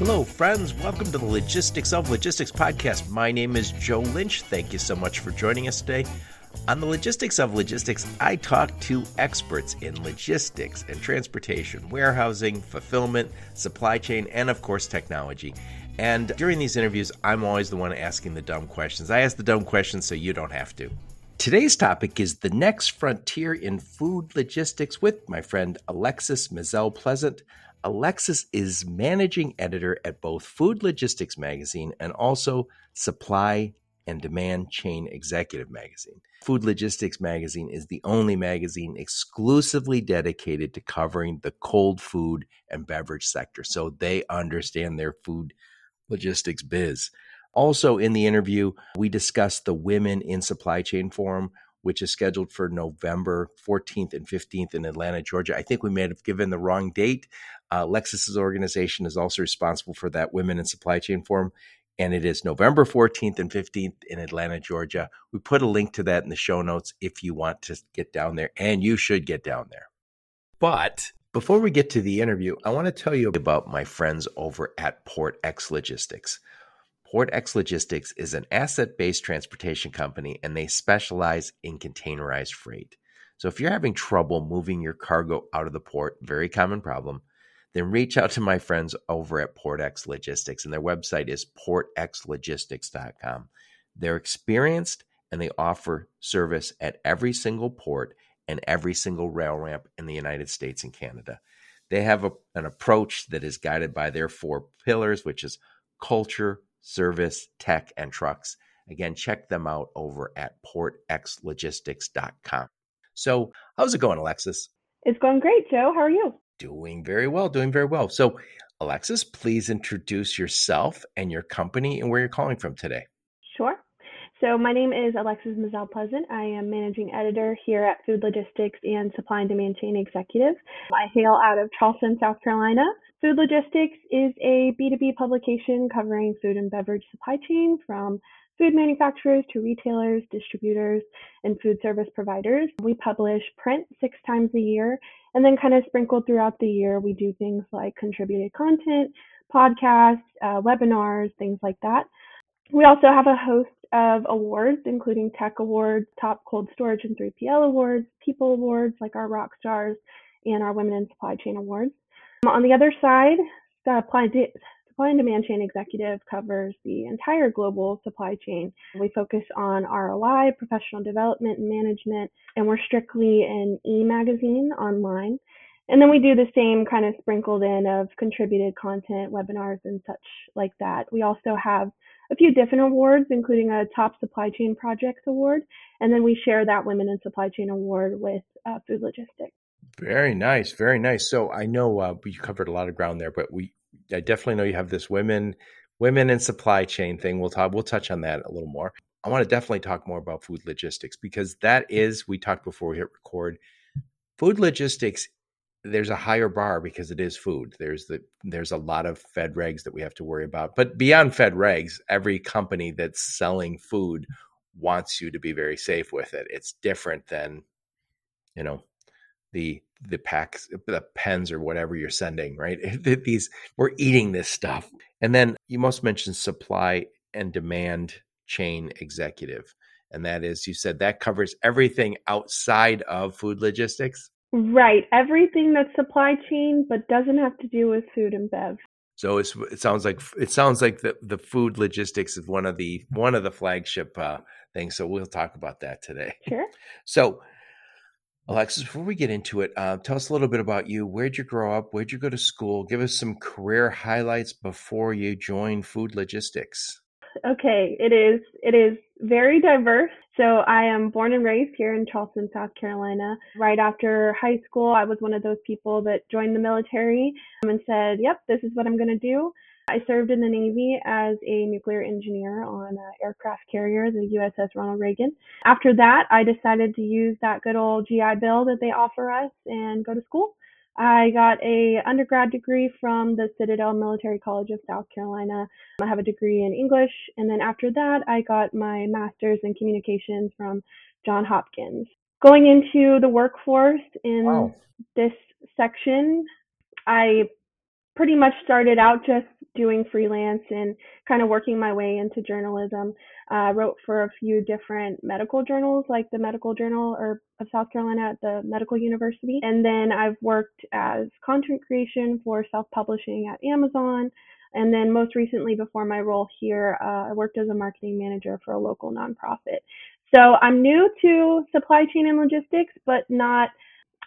Hello, friends. Welcome to the Logistics of Logistics podcast. My name is Joe Lynch. Thank you so much for joining us today. On the Logistics of Logistics, I talk to experts in logistics and transportation, warehousing, fulfillment, supply chain, and of course, technology. And during these interviews, I'm always the one asking the dumb questions. I ask the dumb questions so you don't have to. Today's topic is the next frontier in food logistics with my friend Alexis Mizell Pleasant. Alexis is managing editor at both Food Logistics Magazine and also Supply and Demand Chain Executive Magazine. Food Logistics Magazine is the only magazine exclusively dedicated to covering the cold food and beverage sector. So they understand their food logistics biz. Also, in the interview, we discussed the Women in Supply Chain Forum, which is scheduled for November 14th and 15th in Atlanta, Georgia. I think we may have given the wrong date. Uh, Lexis's organization is also responsible for that Women in Supply Chain Forum, and it is November 14th and 15th in Atlanta, Georgia. We put a link to that in the show notes if you want to get down there, and you should get down there. But before we get to the interview, I want to tell you about my friends over at PortX Logistics. PortX Logistics is an asset based transportation company, and they specialize in containerized freight. So if you're having trouble moving your cargo out of the port, very common problem, then reach out to my friends over at PortX Logistics, and their website is portxlogistics.com. They're experienced and they offer service at every single port and every single rail ramp in the United States and Canada. They have a, an approach that is guided by their four pillars, which is culture, service, tech, and trucks. Again, check them out over at portxlogistics.com. So, how's it going, Alexis? It's going great, Joe. How are you? Doing very well, doing very well. So, Alexis, please introduce yourself and your company and where you're calling from today. Sure. So, my name is Alexis Mizell Pleasant. I am managing editor here at Food Logistics and Supply and Demand Chain Executive. I hail out of Charleston, South Carolina. Food Logistics is a B2B publication covering food and beverage supply chain from food manufacturers to retailers, distributors, and food service providers. We publish print six times a year, and then kind of sprinkled throughout the year, we do things like contributed content, podcasts, uh, webinars, things like that. We also have a host of awards, including Tech Awards, Top Cold Storage and 3PL Awards, People Awards, like our Rock Stars, and our Women in Supply Chain Awards. On the other side, the Supply and Demand Chain Executive covers the entire global supply chain. We focus on ROI, professional development and management, and we're strictly an e-magazine online. And then we do the same kind of sprinkled in of contributed content, webinars, and such like that. We also have a few different awards, including a Top Supply Chain Projects Award, and then we share that Women in Supply Chain Award with uh, Food Logistics. Very nice, very nice. So I know uh, we covered a lot of ground there, but we I definitely know you have this women women in supply chain thing. We'll talk. We'll touch on that a little more. I want to definitely talk more about food logistics because that is we talked before we hit record. Food logistics there's a higher bar because it is food. There's the there's a lot of Fed regs that we have to worry about. But beyond Fed regs, every company that's selling food wants you to be very safe with it. It's different than you know the the packs the pens or whatever you're sending right these we're eating this stuff and then you most mentioned supply and demand chain executive and that is you said that covers everything outside of food logistics right everything that's supply chain but doesn't have to do with food and bev so it sounds like it sounds like the, the food logistics is one of the one of the flagship uh, things. So we'll talk about that today. Sure. So Alexis, before we get into it, uh, tell us a little bit about you. Where'd you grow up? Where'd you go to school? Give us some career highlights before you joined food logistics. Okay, it is it is very diverse. So I am born and raised here in Charleston, South Carolina. Right after high school, I was one of those people that joined the military and said, "Yep, this is what I'm going to do." I served in the Navy as a nuclear engineer on an aircraft carrier, the USS Ronald Reagan. After that, I decided to use that good old GI Bill that they offer us and go to school. I got a undergrad degree from the Citadel Military College of South Carolina. I have a degree in English, and then after that, I got my master's in communications from John Hopkins. Going into the workforce in wow. this section, I pretty much started out just doing freelance and kind of working my way into journalism. I uh, wrote for a few different medical journals, like the Medical Journal or of South Carolina at the Medical University. And then I've worked as content creation for self-publishing at Amazon. And then most recently, before my role here, uh, I worked as a marketing manager for a local nonprofit. So I'm new to supply chain and logistics, but not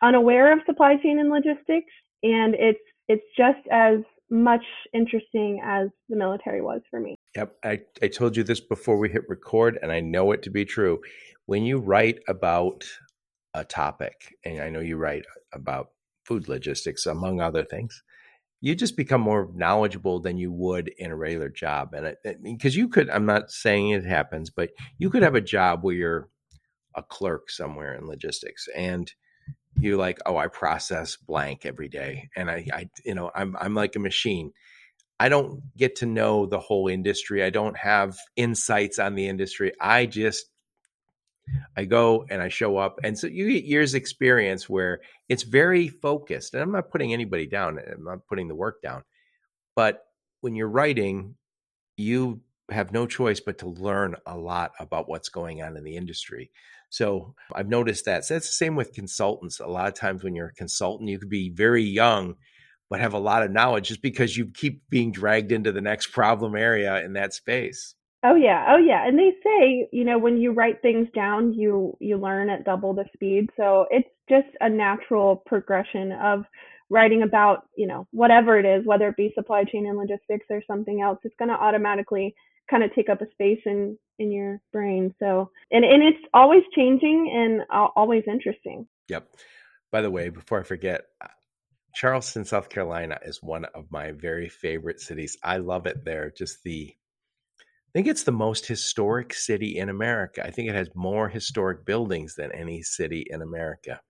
unaware of supply chain and logistics. And it's it's just as much interesting as the military was for me. Yep. I, I told you this before we hit record, and I know it to be true. When you write about a topic, and I know you write about food logistics, among other things, you just become more knowledgeable than you would in a regular job. And because you could, I'm not saying it happens, but you could have a job where you're a clerk somewhere in logistics and you're like, oh, I process blank every day, and I, I, you know, I'm I'm like a machine. I don't get to know the whole industry. I don't have insights on the industry. I just I go and I show up, and so you get years experience where it's very focused. And I'm not putting anybody down. I'm not putting the work down, but when you're writing, you have no choice but to learn a lot about what's going on in the industry. So I've noticed that. So it's the same with consultants. A lot of times when you're a consultant, you could be very young, but have a lot of knowledge just because you keep being dragged into the next problem area in that space. Oh yeah, oh yeah. And they say, you know, when you write things down, you you learn at double the speed. So it's just a natural progression of writing about, you know, whatever it is, whether it be supply chain and logistics or something else, it's going to automatically kind of take up a space in in your brain. So and and it's always changing and always interesting. Yep. By the way, before I forget, uh, Charleston, South Carolina is one of my very favorite cities. I love it there. Just the I think it's the most historic city in America. I think it has more historic buildings than any city in America.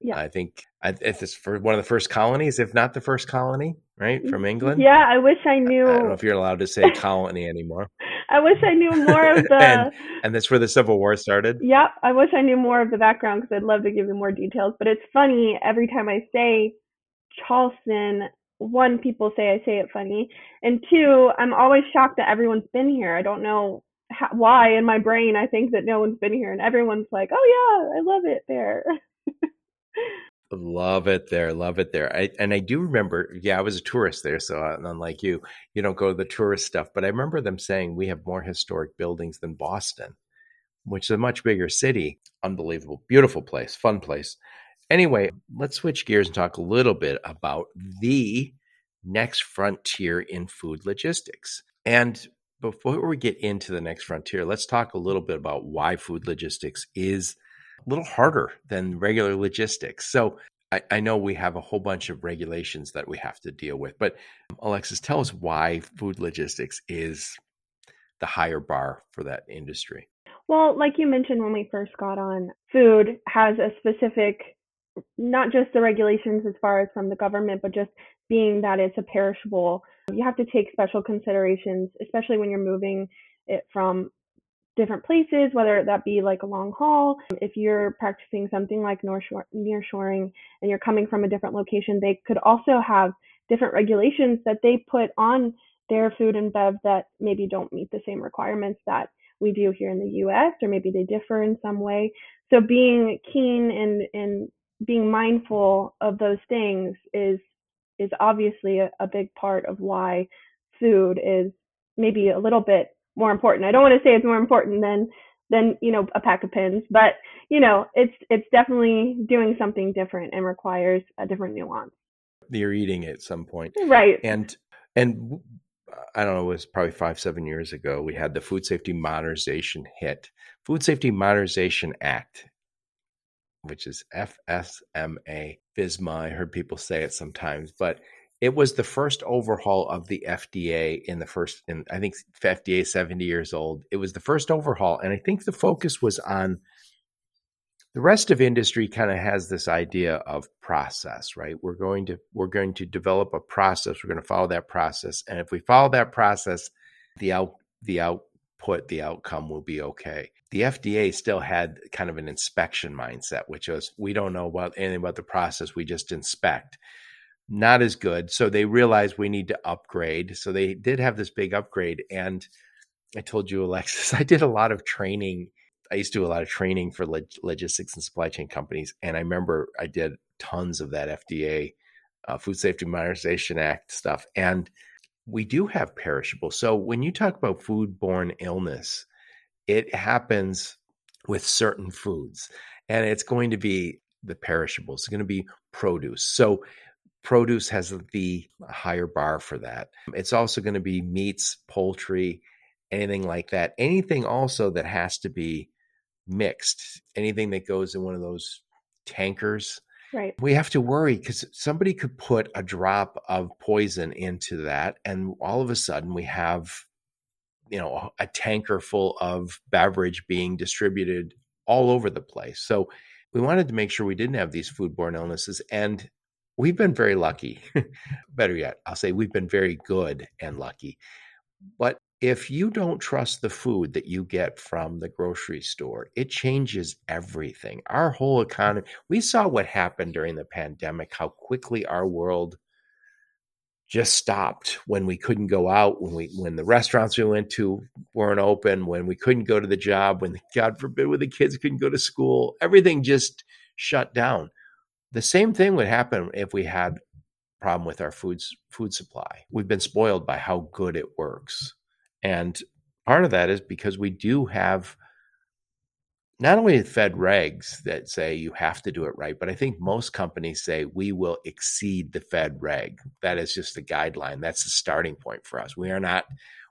Yeah. I think it's for one of the first colonies, if not the first colony, right, from England. Yeah, I wish I knew. I don't know if you're allowed to say colony anymore. I wish I knew more of the. and, and that's where the Civil War started. Yeah, I wish I knew more of the background because I'd love to give you more details. But it's funny every time I say Charleston. One, people say I say it funny, and two, I'm always shocked that everyone's been here. I don't know how, why in my brain I think that no one's been here, and everyone's like, "Oh yeah, I love it there." Love it there. Love it there. I, and I do remember, yeah, I was a tourist there. So, uh, unlike you, you don't go to the tourist stuff, but I remember them saying we have more historic buildings than Boston, which is a much bigger city. Unbelievable. Beautiful place, fun place. Anyway, let's switch gears and talk a little bit about the next frontier in food logistics. And before we get into the next frontier, let's talk a little bit about why food logistics is a little harder than regular logistics. So I, I, know we have a whole bunch of regulations that we have to deal with, but um, Alexis, tell us why food logistics is the higher bar for that industry. Well, like you mentioned when we first got on, food has a specific, not just the regulations as far as from the government, but just being that it's a perishable. You have to take special considerations, especially when you're moving it from different places, whether that be like a long haul. If you're practicing something like near shoring and you're coming from a different location, they could also have different regulations that they put on their food and bev that maybe don't meet the same requirements that we do here in the US, or maybe they differ in some way. So being keen and, and being mindful of those things is is obviously a, a big part of why food is maybe a little bit more important. I don't want to say it's more important than than you know a pack of pins, but you know it's it's definitely doing something different and requires a different nuance. You're eating at some point, right? And and I don't know, it was probably five seven years ago. We had the Food Safety Modernization hit, Food Safety Modernization Act, which is FSMA, FSMA. I heard people say it sometimes, but it was the first overhaul of the FDA in the first, in I think FDA 70 years old. It was the first overhaul. And I think the focus was on the rest of industry kind of has this idea of process, right? We're going to, we're going to develop a process. We're going to follow that process. And if we follow that process, the out, the output, the outcome will be okay. The FDA still had kind of an inspection mindset, which was we don't know about anything about the process, we just inspect not as good. So they realized we need to upgrade. So they did have this big upgrade. And I told you, Alexis, I did a lot of training. I used to do a lot of training for log- logistics and supply chain companies. And I remember I did tons of that FDA, uh, Food Safety Modernization Act stuff. And we do have perishables. So when you talk about foodborne illness, it happens with certain foods. And it's going to be the perishables, it's going to be produce. So produce has the higher bar for that. It's also going to be meats, poultry, anything like that. Anything also that has to be mixed, anything that goes in one of those tankers. Right. We have to worry because somebody could put a drop of poison into that, and all of a sudden we have, you know, a tanker full of beverage being distributed all over the place. So we wanted to make sure we didn't have these foodborne illnesses. And we've been very lucky. Better yet, I'll say we've been very good and lucky. But if you don't trust the food that you get from the grocery store, it changes everything. Our whole economy, we saw what happened during the pandemic, how quickly our world just stopped when we couldn't go out, when we when the restaurants we went to weren't open, when we couldn't go to the job, when God forbid when the kids couldn't go to school, everything just shut down. The same thing would happen if we had problem with our foods food supply. We've been spoiled by how good it works. And part of that is because we do have not only Fed regs that say you have to do it right, but I think most companies say we will exceed the Fed reg. That is just the guideline. That's the starting point for us. We are not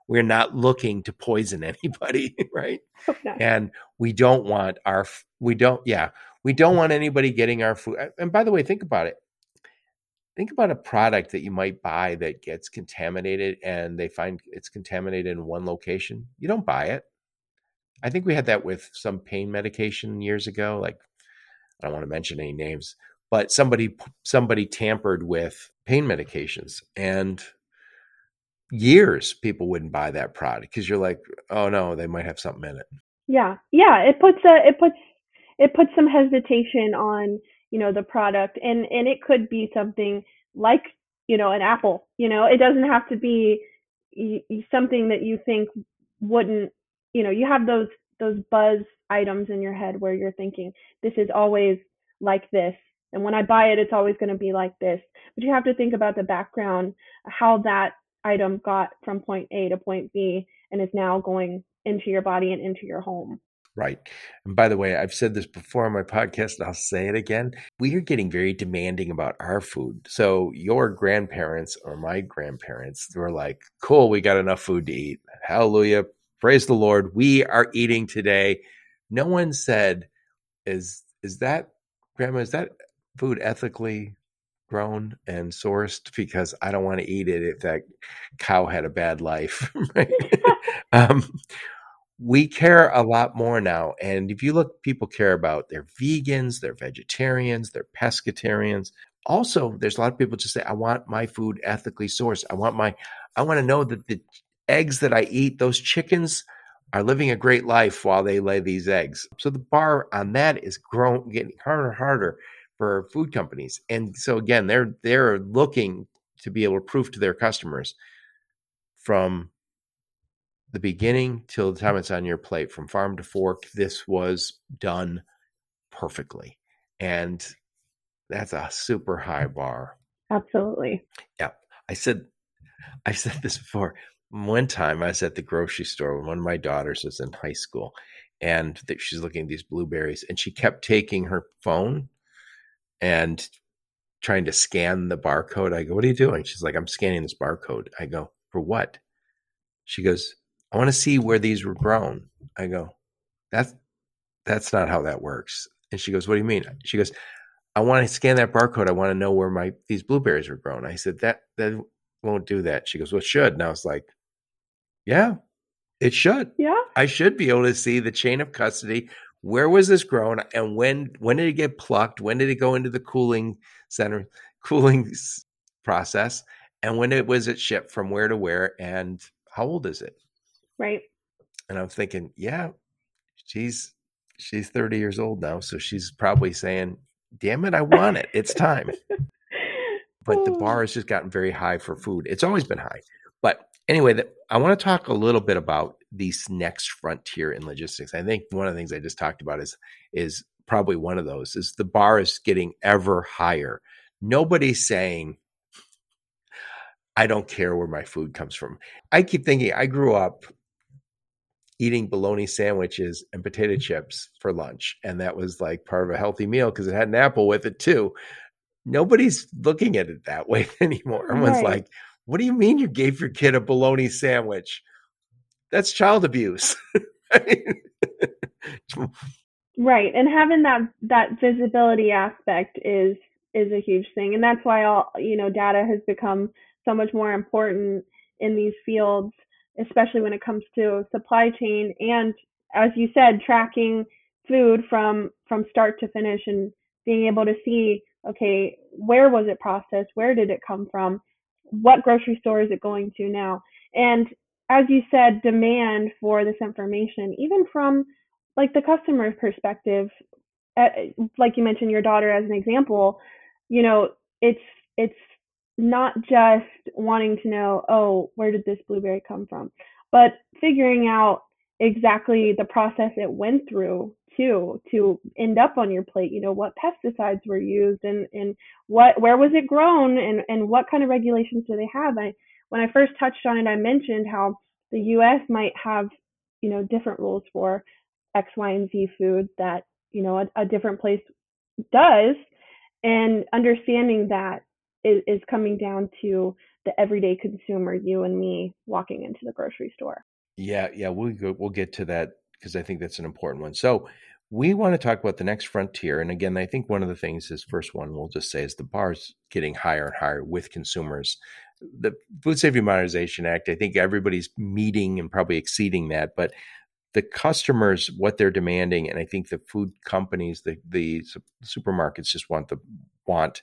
we're not looking to poison anybody, right? Oh, okay. And we don't want our we don't yeah, we don't want anybody getting our food. And by the way, think about it. Think about a product that you might buy that gets contaminated and they find it's contaminated in one location. You don't buy it. I think we had that with some pain medication years ago. Like, I don't want to mention any names, but somebody somebody tampered with pain medications and years people wouldn't buy that product because you're like, oh no, they might have something in it. Yeah, yeah. It puts a it puts it puts some hesitation on you know the product and and it could be something like you know an apple you know? It doesn't have to be something that you think wouldn't you know you have those those buzz items in your head where you're thinking this is always like this and when i buy it it's always going to be like this. But you have to think about the background how that item got from point a to point b and is now going into your body and into your home Right. And by the way, I've said this before on my podcast, and I'll say it again. We are getting very demanding about our food. So your grandparents or my grandparents were like, cool, we got enough food to eat. Hallelujah. Praise the Lord. We are eating today. No one said, is is that grandma, is that food ethically grown and sourced? Because I don't want to eat it if that cow had a bad life. right? um, we care a lot more now. And if you look, people care about they're vegans, they're vegetarians, they're pescatarians. Also, there's a lot of people just say, I want my food ethically sourced. I want my, I want to know that the eggs that I eat, those chickens are living a great life while they lay these eggs. So the bar on that is growing, getting harder and harder for food companies. And so again, they're they're looking to be able to prove to their customers from the beginning till the time it's on your plate, from farm to fork, this was done perfectly. And that's a super high bar. Absolutely. Yeah. I said I said this before. One time I was at the grocery store when one of my daughters was in high school and she's looking at these blueberries and she kept taking her phone and trying to scan the barcode. I go, What are you doing? She's like, I'm scanning this barcode. I go, For what? She goes, I want to see where these were grown. I go, that's that's not how that works. And she goes, What do you mean? She goes, I want to scan that barcode. I want to know where my these blueberries were grown. I said, That that won't do that. She goes, Well, it should. And I was like, Yeah, it should. Yeah. I should be able to see the chain of custody. Where was this grown and when when did it get plucked? When did it go into the cooling center, cooling process? And when it was it shipped from where to where and how old is it? Right. And I'm thinking, yeah, she's she's 30 years old now, so she's probably saying, "Damn it, I want it. It's time." but the oh. bar has just gotten very high for food. It's always been high. But anyway, the, I want to talk a little bit about this next frontier in logistics. I think one of the things I just talked about is is probably one of those is the bar is getting ever higher. Nobody's saying I don't care where my food comes from. I keep thinking I grew up eating bologna sandwiches and potato mm-hmm. chips for lunch. And that was like part of a healthy meal because it had an apple with it too. Nobody's looking at it that way anymore. Everyone's right. like, what do you mean you gave your kid a bologna sandwich? That's child abuse. right. And having that that visibility aspect is is a huge thing. And that's why all you know, data has become so much more important in these fields, especially when it comes to supply chain and as you said, tracking food from from start to finish and being able to see, okay, where was it processed? Where did it come from? What grocery store is it going to now? And as you said, demand for this information, even from like the customer perspective, eh, like you mentioned your daughter as an example, you know, it's it's not just wanting to know, oh, where did this blueberry come from, but figuring out exactly the process it went through too to end up on your plate you know what pesticides were used and and what where was it grown and and what kind of regulations do they have? I when i first touched on it i mentioned how the us might have you know different rules for x y and z food that you know a, a different place does and understanding that is, is coming down to the everyday consumer, you and me, walking into the grocery store. Yeah, yeah, we'll we'll get to that because I think that's an important one. So we want to talk about the next frontier, and again, I think one of the things is first one we'll just say is the bar's getting higher and higher with consumers. The Food Safety Modernization Act, I think everybody's meeting and probably exceeding that, but the customers what they're demanding, and I think the food companies, the the supermarkets just want the want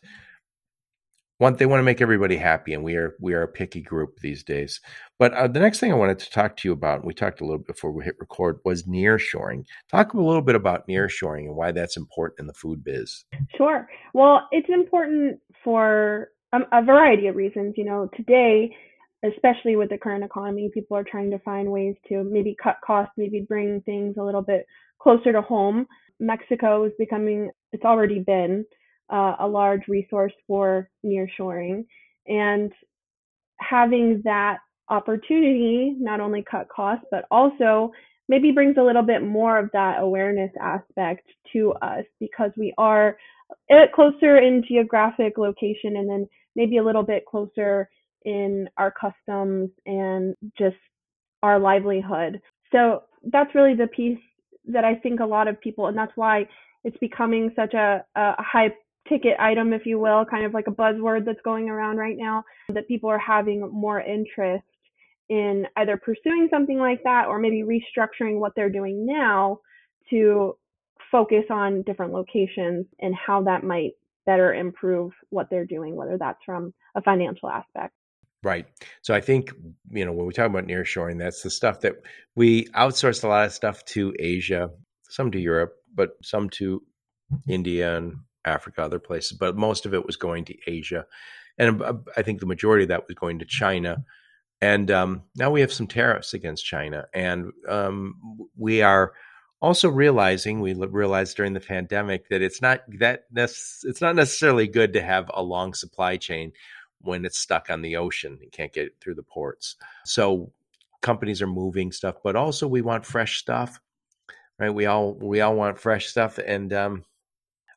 want they want to make everybody happy and we are we are a picky group these days. But uh, the next thing i wanted to talk to you about we talked a little before we hit record was nearshoring. Talk a little bit about nearshoring and why that's important in the food biz. Sure. Well it's important for um, a variety of reasons. You know today especially with the current economy people are trying to find ways to maybe cut costs maybe bring things a little bit closer to home. Mexico is becoming it's already been uh, a large resource for nearshoring. And having that opportunity not only cut costs, but also maybe brings a little bit more of that awareness aspect to us because we are closer in geographic location and then maybe a little bit closer in our customs and just our livelihood. So that's really the piece that I think a lot of people, and that's why it's becoming such a, a high ticket item, if you will, kind of like a buzzword that's going around right now, that people are having more interest in either pursuing something like that or maybe restructuring what they're doing now to focus on different locations and how that might better improve what they're doing, whether that's from a financial aspect. Right. So I think, you know, when we talk about nearshoring, that's the stuff that we outsourced a lot of stuff to Asia, some to Europe, but some to India and Africa, other places, but most of it was going to Asia. And uh, I think the majority of that was going to China. And um, now we have some tariffs against China. And um, we are also realizing, we realized during the pandemic that it's not that it's not necessarily good to have a long supply chain when it's stuck on the ocean. You can't get it through the ports. So companies are moving stuff, but also we want fresh stuff, right? We all we all want fresh stuff, and um,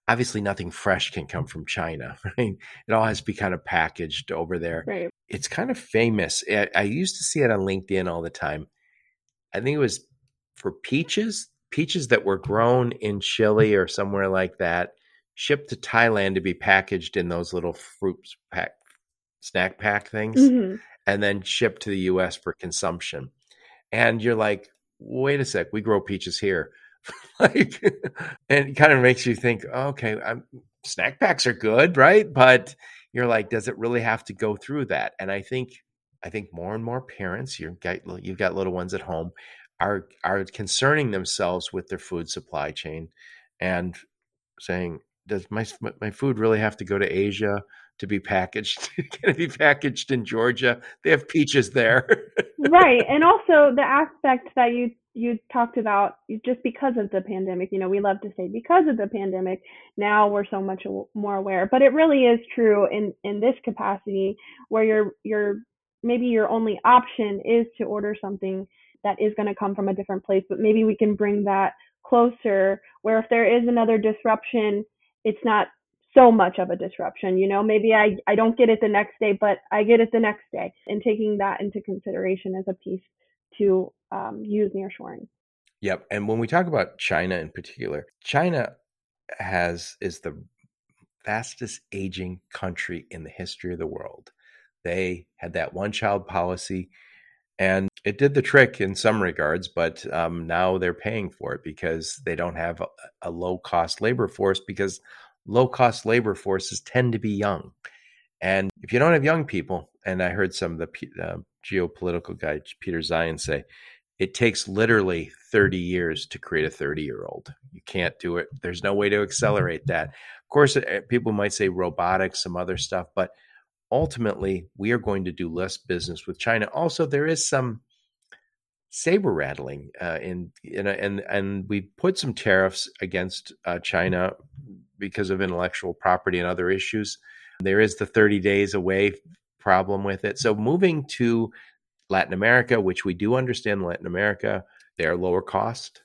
obviously nothing fresh can come from China, right? It all has to be kind of packaged over there. Right. It's kind of famous. I used to see it on LinkedIn all the time. I think it was for peaches, peaches that were grown in Chile or somewhere like that, shipped to Thailand to be packaged in those little fruit pack snack pack things, mm-hmm. and then shipped to the U.S. for consumption. And you're like, wait a sec, we grow peaches here like, and it kind of makes you think, okay, I'm, snack packs are good, right? But you're like, does it really have to go through that? And I think, I think more and more parents, you've got you've got little ones at home, are are concerning themselves with their food supply chain, and saying, does my my food really have to go to Asia to be packaged. Can it be packaged in Georgia? They have peaches there. right. And also the aspect that you you talked about just because of the pandemic, you know, we love to say because of the pandemic, now we're so much more aware, but it really is true in in this capacity where your your maybe your only option is to order something that is going to come from a different place, but maybe we can bring that closer where if there is another disruption, it's not so much of a disruption. You know, maybe I, I don't get it the next day, but I get it the next day. And taking that into consideration as a piece to um, use nearshoring. Yep. And when we talk about China in particular, China has is the fastest aging country in the history of the world. They had that one child policy and it did the trick in some regards, but um, now they're paying for it because they don't have a, a low cost labor force because low cost labor forces tend to be young. And if you don't have young people, and I heard some of the uh, geopolitical guy, Peter Zeihan, say, it takes literally 30 years to create a 30 year old. You can't do it. There's no way to accelerate that. Of course, eh, people might say robotics, some other stuff, but ultimately, we are going to do less business with China. Also, there is some saber rattling uh, in, in a, and and we put some tariffs against uh, China because of intellectual property and other issues. There is the 30 days away problem with it. So moving to Latin America, which we do understand Latin America, they're lower cost.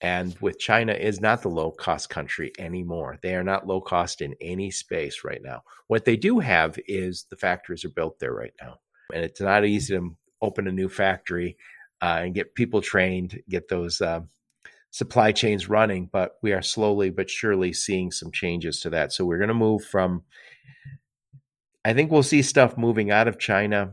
And with China is not the low cost country anymore. They are not low cost in any space right now. What they do have is the factories are built there right now. And it's not easy to open a new factory uh, and get people trained, get those uh, supply chains running, but we are slowly but surely seeing some changes to that. So we're going to move from, I think we'll see stuff moving out of China.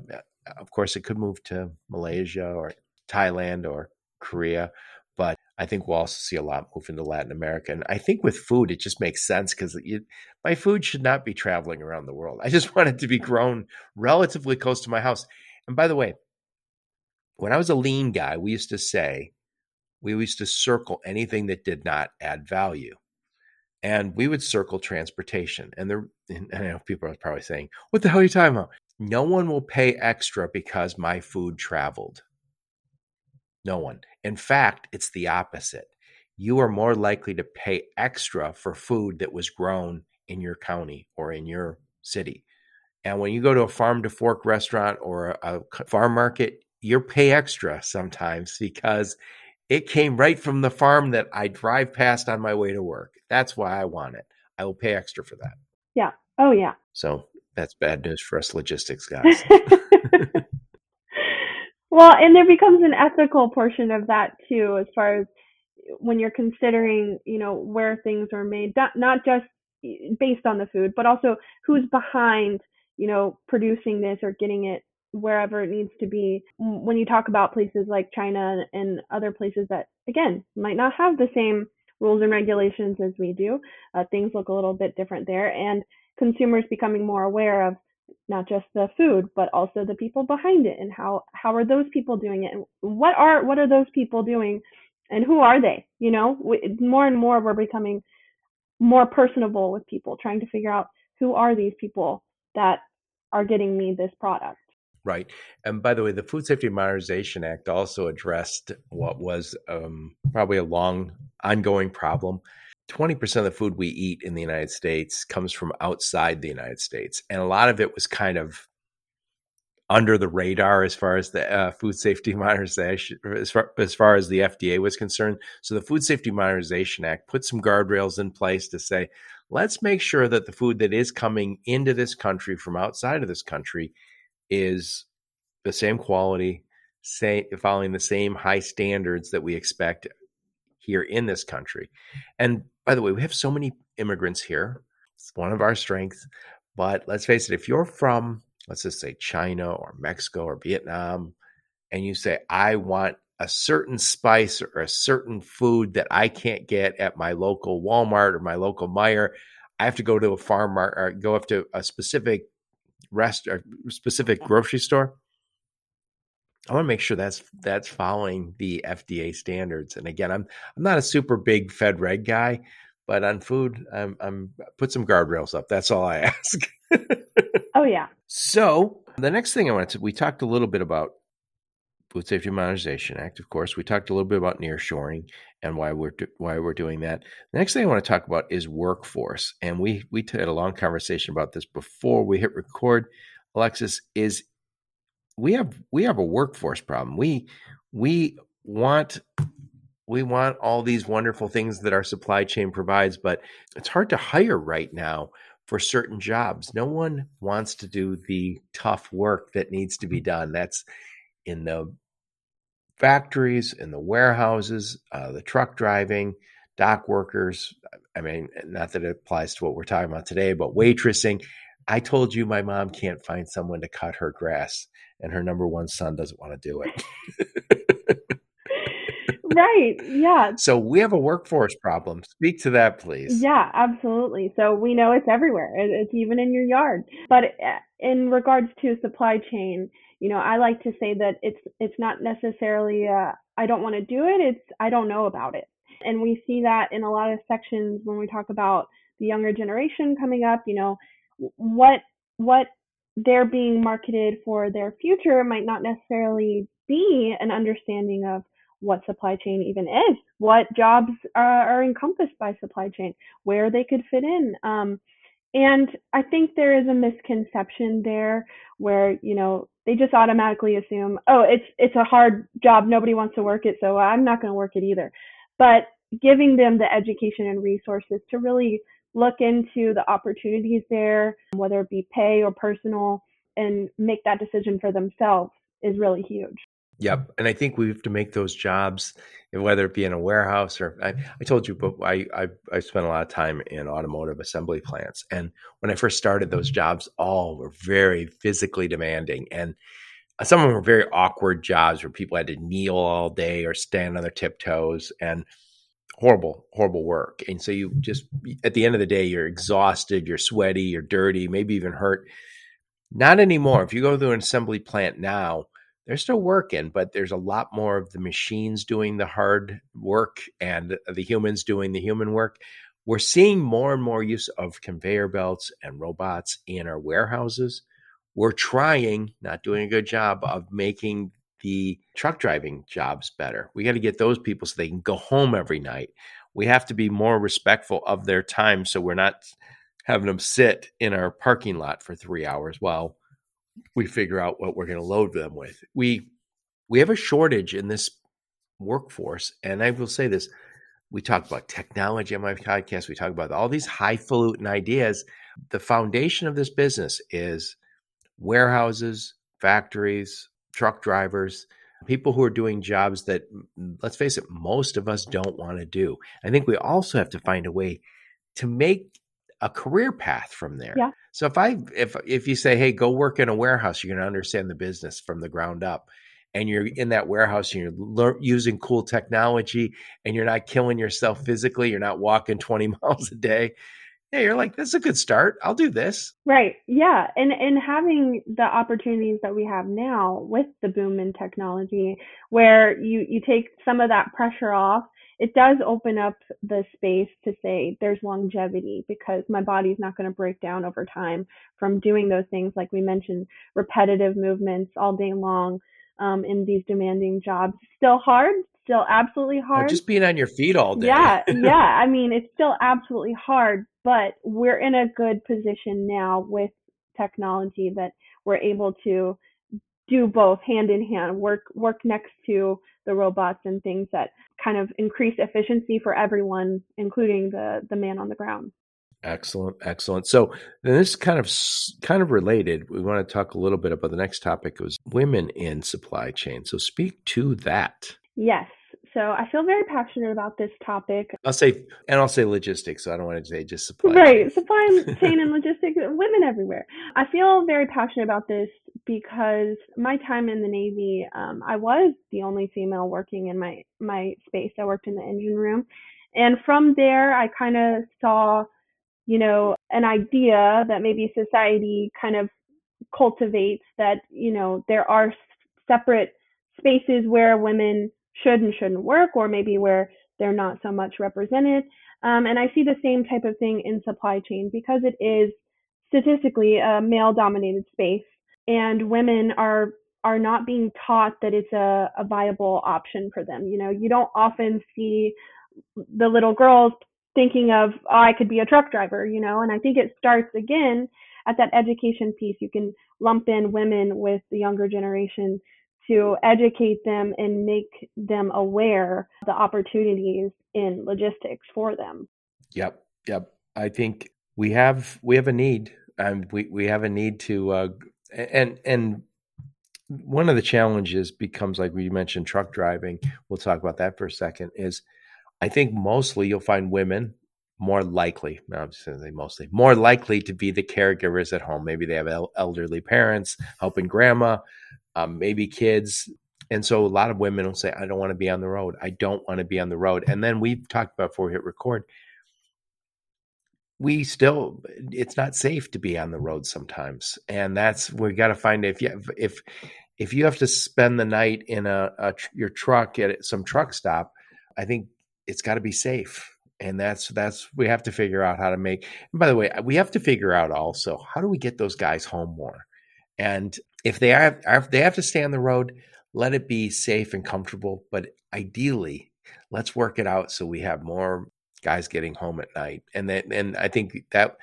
Of course, it could move to Malaysia or Thailand or Korea, but I think we'll also see a lot move into Latin America. And I think with food, it just makes sense because my food should not be traveling around the world. I just want it to be grown relatively close to my house. And by the way, when I was a lean guy, we used to say, we used to circle anything that did not add value. And we would circle transportation. And there, and I know people are probably saying, what the hell are you talking about? No one will pay extra because my food traveled. No one. In fact, it's the opposite. You are more likely to pay extra for food that was grown in your county or in your city. And when you go to a farm to fork restaurant or a farm market, you pay extra sometimes because it came right from the farm that I drive past on my way to work. That's why I want it. I will pay extra for that. Yeah. Oh, yeah. So that's bad news for us logistics guys. well, and there becomes an ethical portion of that too, as far as when you're considering, you know, where things are made, not, just eh, based on the food, but also who's behind, you know, producing this or getting it wherever it needs to be. When you talk about places like China and other places that, again, might not have the same rules and regulations as we do, uh, things look a little bit different there. And consumers becoming more aware of not just the food, but also the people behind it and how, how are those people doing it? And what are, what are those people doing? And who are they? You know, we, more and more we're becoming more personable with people, trying to figure out who are these people that are getting me this product. Right. And by the way, the Food Safety Modernization Act also addressed what was um, probably a long, ongoing problem. 20% of the food we eat in the United States comes from outside the United States. And a lot of it was kind of under the radar as far as the uh, food safety modernization, as far, as far as the FDA was concerned. So the Food Safety Modernization Act put some guardrails in place to say, let's make sure that the food that is coming into this country from outside of this country is the same quality, following the same high standards that we expect here in this country. And by the way, we have so many immigrants here. It's one of our strengths. But let's face it, if you're from, let's just say China or Mexico or Vietnam, and you say, I want a certain spice or a certain food that I can't get at my local Walmart or my local Meijer, I have to go to a farm or go up to a specific rest or specific grocery store, I want to make sure that's that's following the FDA standards. And again, I'm I'm not a super big Fed Reg guy, but on food, I'm I'm put some guardrails up. That's all I ask. oh yeah. So the next thing I wanted to, we talked a little bit about Food Safety Modernization Act. Of course, we talked a little bit about nearshoring and why we're why we're doing that. The next thing I want to talk about is workforce, and we we had a long conversation about this before we hit record. Alexis is we have we have a workforce problem. We we want we want all these wonderful things that our supply chain provides, but it's hard to hire right now for certain jobs. No one wants to do the tough work that needs to be done. That's in the factories, in the warehouses, uh, the truck driving, dock workers. I mean, not that it applies to what we're talking about today, but waitressing. I told you my mom can't find someone to cut her grass, and her number one son doesn't want to do it. right. Yeah. So we have a workforce problem. Speak to that, please. Yeah, absolutely. So we know it's everywhere. It's even in your yard. But uh, in regards to supply chain, you know, I like to say that it's it's not necessarily uh, I don't want to do it. It's I don't know about it. And we see that in a lot of sections when we talk about the younger generation coming up. You know, what what they're being marketed for their future might not necessarily be an understanding of what supply chain even is, what jobs are, are encompassed by supply chain, where they could fit in. Um, and I think there is a misconception there where, you know, they just automatically assume, oh, it's it's a hard job, nobody wants to work it, so I'm not going to work it either. But giving them the education and resources to really look into the opportunities there, whether it be pay or personal, and make that decision for themselves is really huge. Yep. And I think we have to make those jobs, whether it be in a warehouse or I, I told you, but I, I, I spent a lot of time in automotive assembly plants. And when I first started, those mm-hmm. jobs all were very physically demanding. And uh, some of them were very awkward jobs where people had to kneel all day or stand on their tiptoes and horrible, horrible work. And so you just, mm-hmm. at the end of the day, you're exhausted, you're sweaty, you're dirty, maybe even hurt. Not anymore. If you go to an assembly plant now, they're still working, but there's a lot more of the machines doing the hard work and the humans doing the human work. We're seeing more and more use of conveyor belts and robots in our warehouses. We're trying, not doing a good job of making the truck driving jobs better. We got to get those people so they can go home every night. We have to be more respectful of their time so we're not having them sit in our parking lot for three hours while we figure out what we're going to load them with. We we have a shortage in this workforce, and I will say this: we talk about technology on my podcast. We talk about all these highfalutin ideas. The foundation of this business is warehouses, factories, truck drivers, people who are doing jobs that, let's face it, most of us don't want to do. I think we also have to find a way to make a career path from there. Yeah. So if I if if you say, "Hey, go work in a warehouse," you're going to understand the business from the ground up. And you're mm. in that warehouse and you're lear- using cool technology and you're not killing yourself physically. You're not walking 20 miles a day. Yeah, you're like, this is a good start. I'll do this. Right. Yeah. And and having the opportunities that we have now with the boom in technology where you you take some of that pressure off it does open up the space to say there's longevity because my body's not going to break down over time from doing those things like we mentioned repetitive movements all day long um, in these demanding jobs. Still hard still absolutely hard. oh, just being on your feet all day. Yeah yeah i mean it's still absolutely hard but we're in a good position now with technology that we're able to do both hand in hand work work next to the robots and things that kind of increase efficiency for everyone, including the the man on the ground. Excellent, excellent. So this kind of kind of related. We want to talk a little bit about the next topic. It was women in supply chain. So speak to that. Yes. So I feel very passionate about this topic. I'll say, and I'll say logistics. So I don't want to say just supply. Right, chain. supply chain and logistics. Women everywhere. I feel very passionate about this because my time in the Navy, um, I was the only female working in my my space. I worked in the engine room, and from there, I kind of saw, you know, an idea that maybe society kind of cultivates that you know there are separate spaces where women should and shouldn't work, or maybe where they're not so much represented. Um, and I see the same type of thing in supply chain because it is statistically a male dominated space and women are are not being taught that it's a, a viable option for them. You know, you don't often see the little girls thinking of, oh, I could be a truck driver, you know, and I think it starts again at that education piece. You can lump in women with the younger generation to educate them and make them aware of the opportunities in logistics for them. Yep. Yep. I think we have we have a need and we, we have a need to uh, and and one of the challenges becomes like we mentioned truck driving. We'll talk about that for a second is i think mostly you'll find women more likely i'm mostly more likely to be the caregivers at home. Maybe they have el- elderly parents helping grandma um, maybe kids. And so a lot of women will say i don't want to be on the road. I don't want to be on the road. And then we've talked about before we hit record we still it's not safe to be on the road sometimes and that's we got to find if you if if you have to spend the night in a, a your truck at some truck stop i think it's got to be safe and that's that's we have to figure out how to make and by the way we have to figure out also how do we get those guys home more? And if they are if they have to stay on the road let it be safe and comfortable but ideally let's work it out so we have more guys getting home at night. And then, and I think that,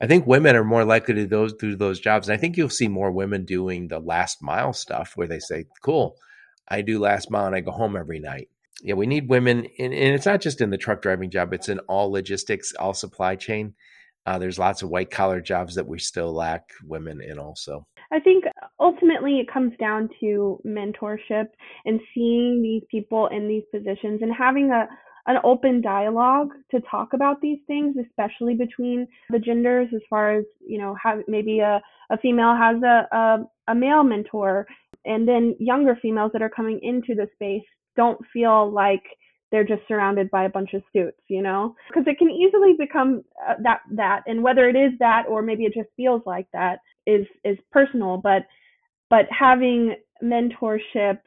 I think women are more likely to those do those jobs. And I think you'll see more women doing the last mile stuff where they say, cool, I do last mile and I go home every night. Yeah, we need women, and, and it's not just in the truck driving job; it's in all logistics, all supply chain. Uh, there's lots of white collar jobs that we still lack women in. Also, I think ultimately it comes down to mentorship and seeing these people in these positions and having a an open dialogue to talk about these things, especially between the genders, as far as, you know, have maybe a, a female has a, a, a male mentor, and then younger females that are coming into the space don't feel like they're just surrounded by a bunch of suits, you know, because it can easily become uh, that that, and whether it is that or maybe it just feels like that is is personal, but but having mentorship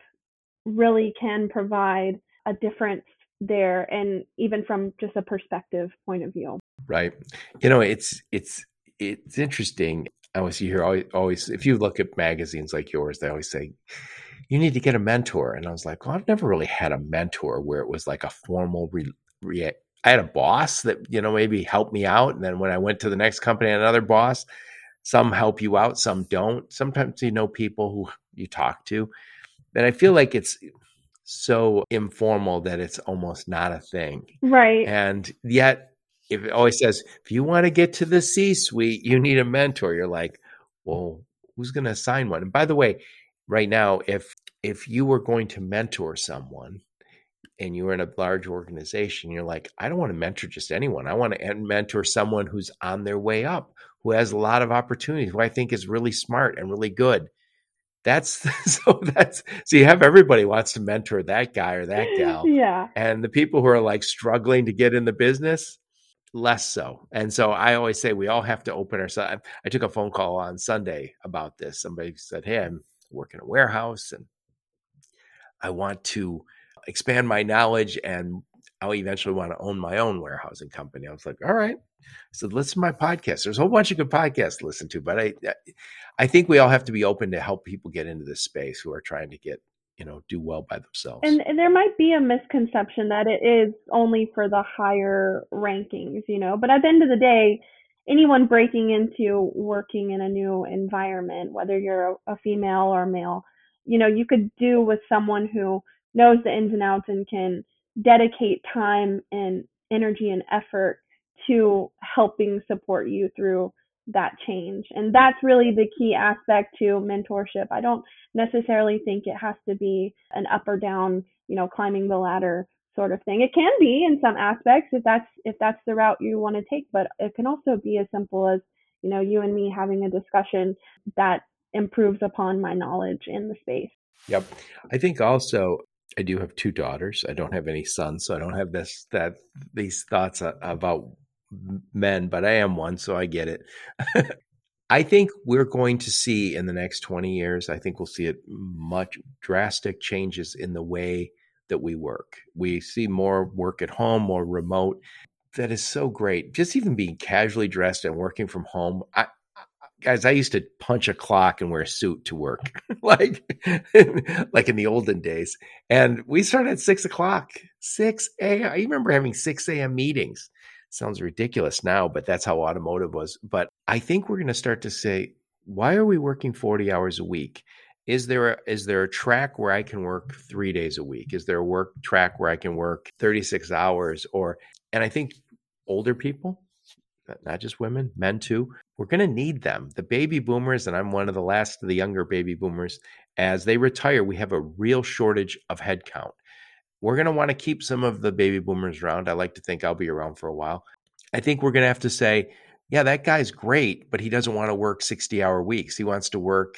really can provide a difference there and even from just a perspective point of view. Right. You know it's it's it's interesting. I always hear always, always if you look at magazines like yours they always say you need to get a mentor. And i was like well i've never really had a mentor where it was like a formal re, re I had a boss that you know maybe helped me out, and then when I went to the next company, another boss. Some help you out, some don't. Sometimes you know people who you talk to, and I feel mm. like it's so informal that it's almost not a thing. Right. And yet, if it always says, if you want to get to the C suite, you need a mentor, you're like, well, who's going to assign one? And by the way, right now, if if you were going to mentor someone and you were in a large organization, you're like, I don't want to mentor just anyone. I want to mentor someone who's on their way up, who has a lot of opportunities, who I think is really smart and really good that's so that's so you have everybody wants to mentor that guy or that gal. Yeah. And the people who are like struggling to get in the business less so. And so i always say we all have to open ourselves i took a phone call on sunday about this. Somebody said hey i'm working a warehouse and i want to expand my knowledge and i'll eventually want to own my own warehousing company i was like all right so listen to my podcast. There's a whole bunch of good podcasts to listen to, but I, I think we all have to be open to help people get into this space who are trying to get, you know, do well by themselves. And, and there might be a misconception that it is only for the higher rankings, you know, but at the end of the day, anyone breaking into working in a new environment, whether you're a female or male, you know, you could do with someone who knows the ins and outs and can dedicate time and energy and effort to helping support you through that change. And that's really the key aspect to mentorship. I don't necessarily think it has to be an up or down, you know, climbing the ladder sort of thing. It can be in some aspects if that's if that's the route you want to take, but it can also be as simple as, you know, you and me having a discussion that improves upon my knowledge in the space. Yep. I think also I do have two daughters. I don't have any sons, so I don't have this that these thoughts about men, but I am one, so I get it. I think we're going to see in the next 20 years, I think we'll see it much drastic changes in the way that we work. We see more work at home, more remote. That is so great. Just even being casually dressed and working from home. I, guys, I used to punch a clock and wear a suit to work, like like in the olden days. And we started at six o'clock, six a.m. I remember having six a.m. meetings. Sounds ridiculous now, but that's how automotive was. But I think we're going to start to say, why are we working forty hours a week? Is there a, is there a track where I can work three days a week? Is there a work track where I can work thirty six hours? Or and I think older people not just women, men too. We're going to need them. The baby boomers, and I'm one of the last of the younger baby boomers, as they retire, we have a real shortage of headcount. We're going to want to keep some of the baby boomers around. I like to think I'll be around for a while. I think we're going to have to say, yeah, that guy's great, but he doesn't want to work 60 hour weeks. He wants to work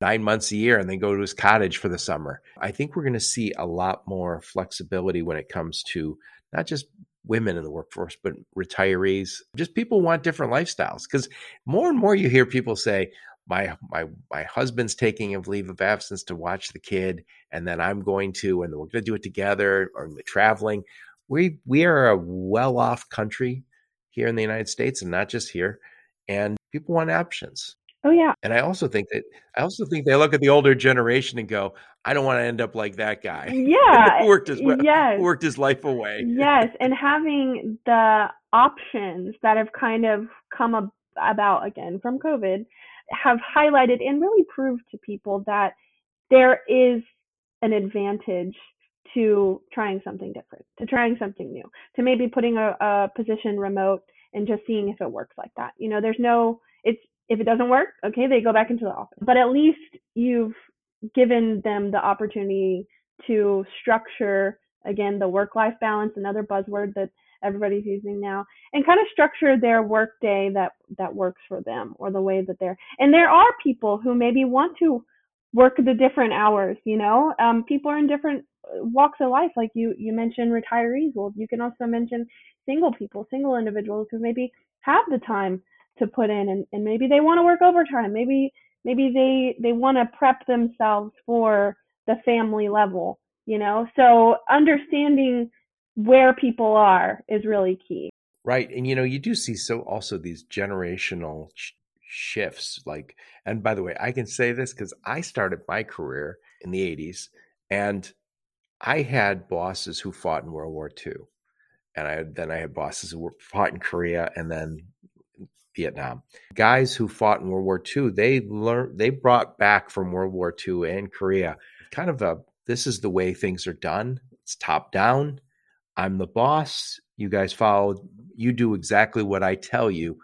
nine months a year and then go to his cottage for the summer. I think we're going to see a lot more flexibility when it comes to not just women in the workforce, but retirees, just people want different lifestyles. Because more and more you hear people say, my my my husband's taking a leave of absence to watch the kid, and then I'm going to, and we're going to do it together, or traveling. We we are a well off country here in the United States, and not just here. And people want options. Oh yeah. And I also think that I also think they look at the older generation and go, I don't want to end up like that guy. Yeah. who worked his yes. worked his life away. yes, and having the options that have kind of come ab- about again from COVID have highlighted and really proved to people that there is an advantage to trying something different, to trying something new, to maybe putting a, a position remote and just seeing if it works like that. You know, there's no it's if it doesn't work, okay, they go back into the office. But at least you've given them the opportunity to structure again the work life balance another buzzword that everybody's using now and kind of structure their work day that that works for them or the way that they're and there are people who maybe want to work the different hours you know um, people are in different uh, walks of life like you you mentioned retirees well you can also mention single people single individuals who maybe have the time to put in and, and maybe they want to work overtime. Maybe maybe they they want to prep themselves for the family level you know? So understanding where people are is really key. Right and you know you do see so also these generational sh- shifts like and by the way i can say this because i started my career in the 80s and i had bosses who fought in world war ii and I then I had bosses who fought in Korea and then Vietnam. Guys who fought in World War II, they learned they brought back from World War II and Korea kind of a this is the way things are done. It's top down. I'm the boss. You guys follow. You do exactly what I tell you.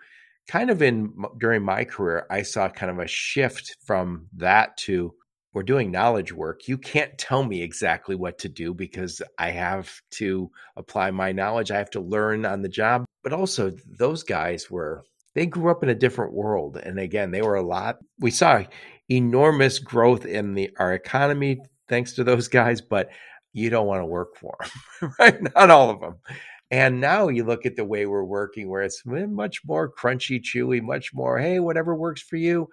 Kind of in during my career, I saw kind of a shift from that to we're doing knowledge work. You can't tell me exactly what to do because I have to apply my knowledge. I have to learn on the job. But also, those guys were they grew up in a different world. And again, they were a lot. We saw enormous growth in the our economy thanks to those guys, but you don't want to work for them, right? Not all of them. And now you look at the way we're working, where it's much more crunchy, chewy, much more, hey, whatever works for you.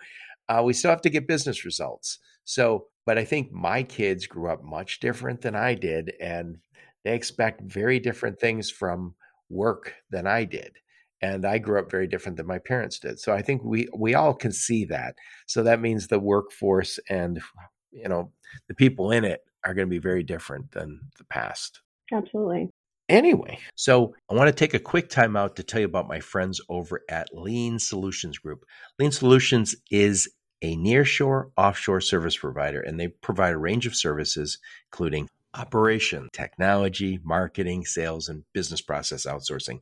Uh, we still have to get business results. So, but I think my kids grew up much different than I did, and they expect very different things from work than I did and I grew up very different than my parents did. So I think we we all can see that. So that means the workforce and you know the people in it are going to be very different than the past. Absolutely. Anyway, so I want to take a quick time out to tell you about my friends over at Lean Solutions Group. Lean Solutions is a nearshore offshore service provider and they provide a range of services including operation, technology, marketing, sales and business process outsourcing.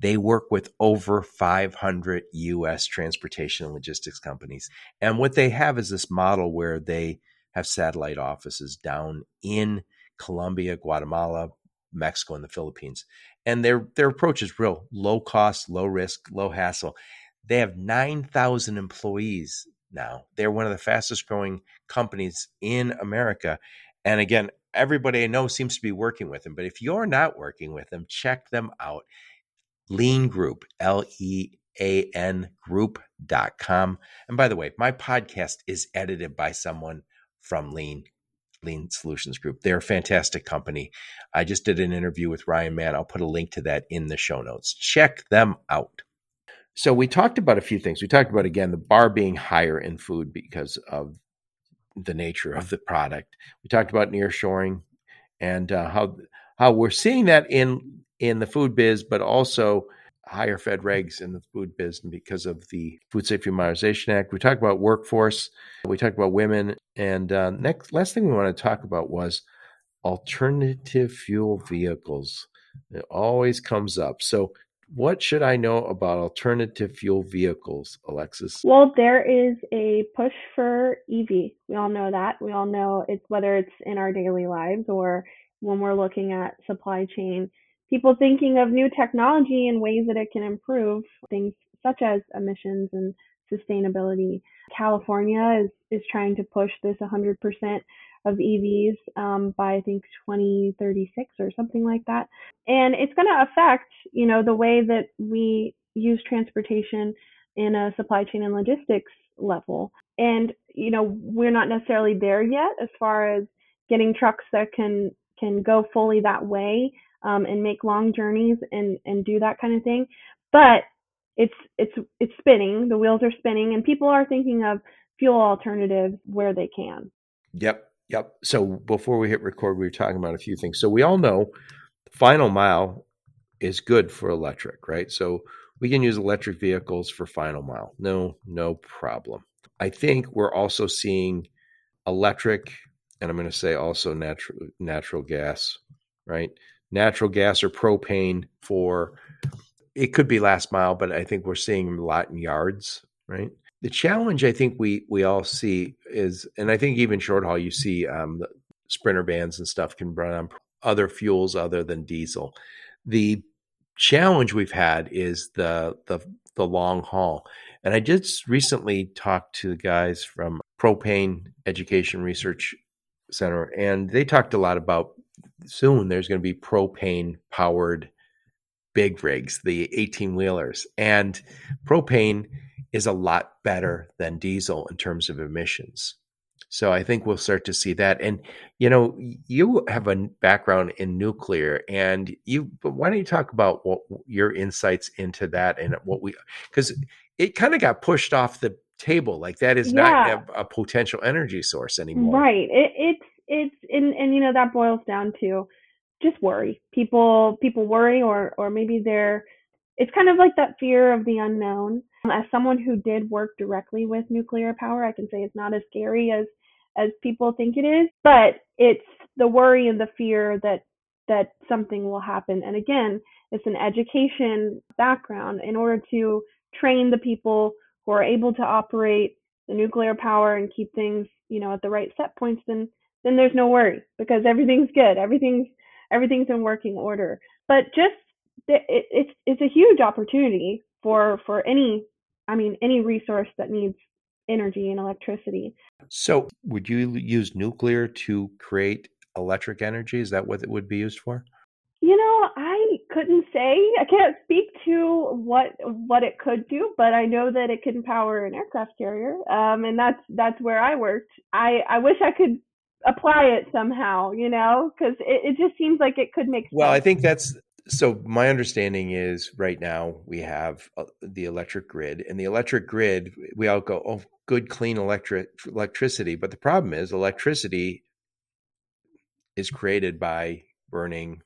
They work with over 500 US transportation and logistics companies. And what they have is this model where they have satellite offices down in Colombia, Guatemala, Mexico, and the Philippines. And their their approach is real low cost, low risk, low hassle. They have 9,000 employees now. They're one of the fastest growing companies in America. And again, everybody I know seems to be working with them. But if you're not working with them, check them out. Lean Group, L E A N group.com. And by the way, my podcast is edited by someone from Lean. Lean Solutions Group. They're a fantastic company. I just did an interview with Ryan Mann. I'll put a link to that in the show notes. Check them out. So we talked about a few things. We talked about again the bar being higher in food because of the nature of the product. We talked about nearshoring and uh, how how we're seeing that in in the food biz, but also higher fed regs in the food biz because of the Food Safety Modernization Act. We talked about workforce. We talked about women. And uh, next, last thing we want to talk about was alternative fuel vehicles. It always comes up. So what should I know about alternative fuel vehicles, Alexis? Well, there is a push for EV. We all know that. We all know it's whether it's in our daily lives or when we're looking at supply chain, people thinking of new technology and ways that it can improve things such as emissions and sustainability. California is, is trying to push this 100% of EVs um, by I think 2036 or something like that. And it's going to affect, you know, the way that we use transportation in a supply chain and logistics level. And, you know, we're not necessarily there yet as far as getting trucks that can can go fully that way um, and make long journeys and and do that kind of thing. But it's it's it's spinning. The wheels are spinning, and people are thinking of fuel alternatives where they can. Yep, Yep. So before we hit record, we were talking about a few things. So we all know final mile is good for electric, right? So we can use electric vehicles for final mile. No, no problem. I think we're also seeing electric, and I'm going to say also natural natural gas, right? Natural gas or propane for it could be last mile, but I think we're seeing a lot in yards, right? the challenge I think we we all see is, and I think even short haul, you see um, sprinter vans and stuff can run on other fuels other than diesel. The challenge we've had is the the the long haul, and I just recently talked to the guys from Propane Education Research Center, and they talked a lot about soon there's going to be propane powered big rigs, the 18 wheelers, and propane is a lot better than diesel in terms of emissions. So I think we'll start to see that. And you know, you have a background in nuclear, and you. But why don't you talk about what your insights into that and what we because it kind of got pushed off the table. Like that is yeah. not a, a, potential energy source anymore. Right. It, it's it's and and you know that boils down to just worry. People people worry, or or maybe they're. It's kind of like that fear of the unknown as someone who did work directly with nuclear power, I can say it's not as scary as as people think it is, but it's the worry and the fear that that something will happen. And again, it's an education background in order to train the people who are able to operate the nuclear power and keep things, you know, at the right set points, then then there's no worry because everything's good. Everything's everything's in working order. But just it, it's it's a huge opportunity for for any I mean, any resource that needs energy and electricity. So, would you use nuclear to create electric energy? Is that what it would be used for? You know, I couldn't say. I can't speak to what what it could do, but I know that it can power an aircraft carrier, um, and that's that's where I worked. I I wish I could apply it somehow, you know, because it, it just seems like it could make. Sense. Well, I think that's so my understanding is right now we have uh, the electric grid and the electric grid we all go oh good clean electric electricity but the problem is electricity is created by burning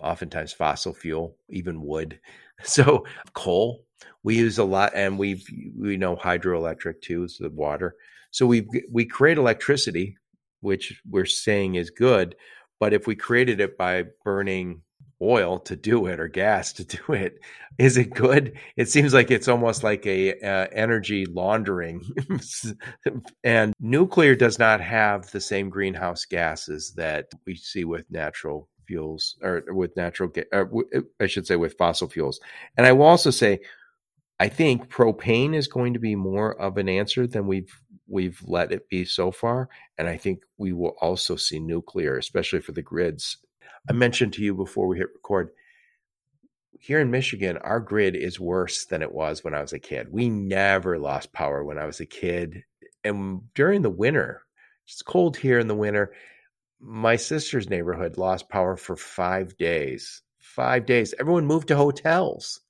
oftentimes fossil fuel even wood. So coal we use a lot and we we know hydroelectric too is the water. So we we create electricity which we're saying is good but if we created it by burning oil to do it or gas to do it is it good? It seems like it's almost like a uh, energy laundering. And nuclear does not have the same greenhouse gases that we see with natural fuels or with natural gas, eh, I should say with fossil fuels and i will also say i think propane is going to be more of an answer than we've we've let it be so far and i think we will also see nuclear especially for the grids I mentioned to you before we hit record, here in Michigan, our grid is worse than it was when I was a kid. We never lost power when I was a kid. And during the winter, it's cold here in the winter. My sister's neighborhood lost power for five days. Five days. Everyone moved to hotels.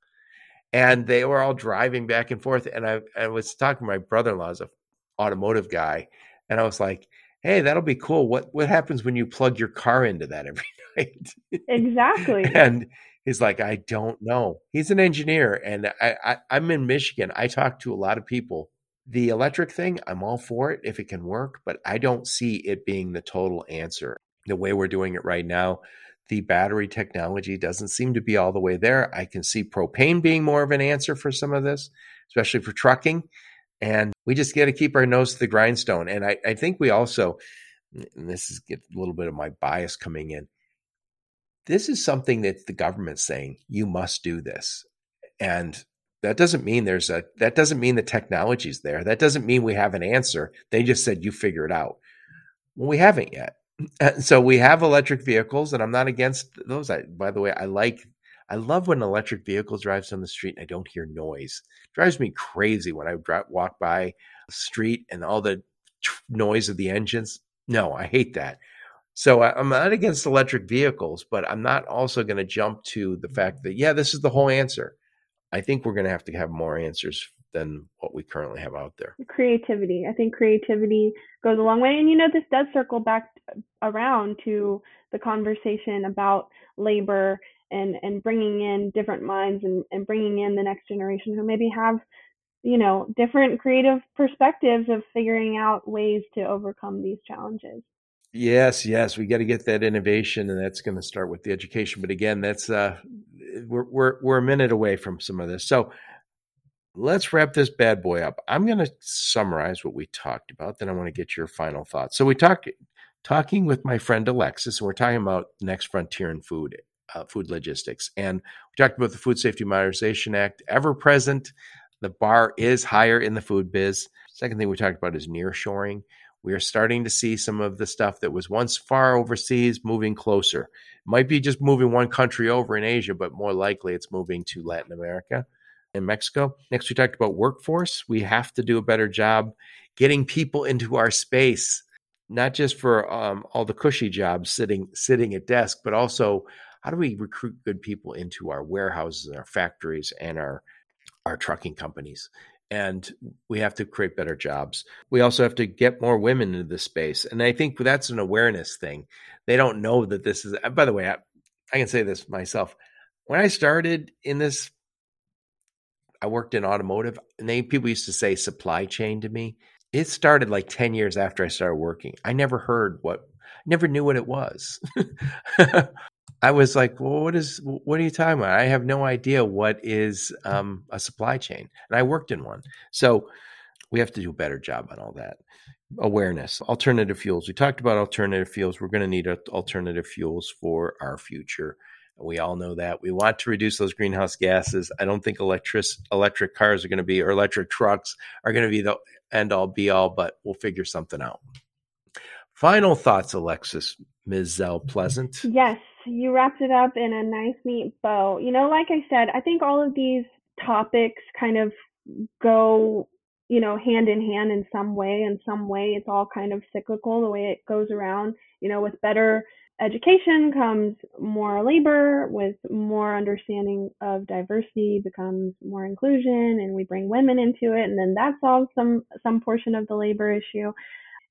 And they were all driving back and forth. And I, I was talking to my brother in law, as an automotive guy, and I was like, hey, that'll be cool. What what happens when you plug your car into that every night? Exactly. and he's like, I don't know. He's an engineer, and I, I I'm in Michigan. I talk to a lot of people. The electric thing, I'm all for it if it can work, but I don't see it being the total answer. The way we're doing it right now, the battery technology doesn't seem to be all the way there. I can see propane being more of an answer for some of this, especially for trucking. And we just got to keep our nose to the grindstone. And I, I think we also, this is a little bit of my bias coming in, this is something that the government's saying, you must do this. And that doesn't mean there's a, that doesn't mean the technology's there. That doesn't mean we have an answer. They just said, you figure it out. Well, we haven't yet. So we have electric vehicles, and I'm not against those. I, by the way, I like I love when an electric vehicle drives down the street and I don't hear noise. It drives me crazy when I drive, walk by the street and all the noise of the engines. No, I hate that. So I'm not against electric vehicles, but I'm not also going to jump to the fact that, yeah, this is the whole answer. I think we're going to have to have more answers than what we currently have out there. Creativity. I think creativity goes a long way. And, you know, this does circle back around to the conversation about labor and and bringing in different minds and, and bringing in the next generation who maybe have you know different creative perspectives of figuring out ways to overcome these challenges yes yes we got to get that innovation and that's going to start with the education but again that's uh we're we're we're a minute away from some of this so let's wrap this bad boy up i'm going to summarize what we talked about then i want to get your final thoughts so we talked talking with my friend alexis and we're talking about next frontier in food uh, food logistics. And we talked about the Food Safety Modernization Act, ever present. The bar is higher in the food biz. Second thing we talked about is nearshoring. We are starting to see some of the stuff that was once far overseas moving closer. Might be just moving one country over in Asia, but more likely it's moving to Latin America and Mexico. Next, we talked about workforce. We have to do a better job getting people into our space, not just for um, all the cushy jobs sitting sitting at desk, but also how do we recruit good people into our warehouses and our factories and our our trucking companies and we have to create better jobs we also have to get more women into the space and i think that's an awareness thing they don't know that this is by the way i, I can say this myself when i started in this i worked in automotive and they people used to say supply chain to me it started like 10 years after i started working i never heard what never knew what it was I was like, well, what is, what are you talking about? I have no idea what is um, a supply chain. And I worked in one. So we have to do a better job on all that. Awareness, alternative fuels. We talked about alternative fuels. We're going to need alternative fuels for our future. We all know that. We want to reduce those greenhouse gases. I don't think electric electric cars are going to be or electric trucks are going to be the end all be all, but we'll figure something out. Final thoughts, Alexis, Mizell-Pleasant. Yes, you wrapped it up in a nice, neat bow. You know, like I said, I think all of these topics kind of go, you know, hand in hand in some way. In some way, it's all kind of cyclical the way it goes around. You know, with better education comes more labor, with more understanding of diversity becomes more inclusion, and we bring women into it, and then that solves some some portion of the labor issue.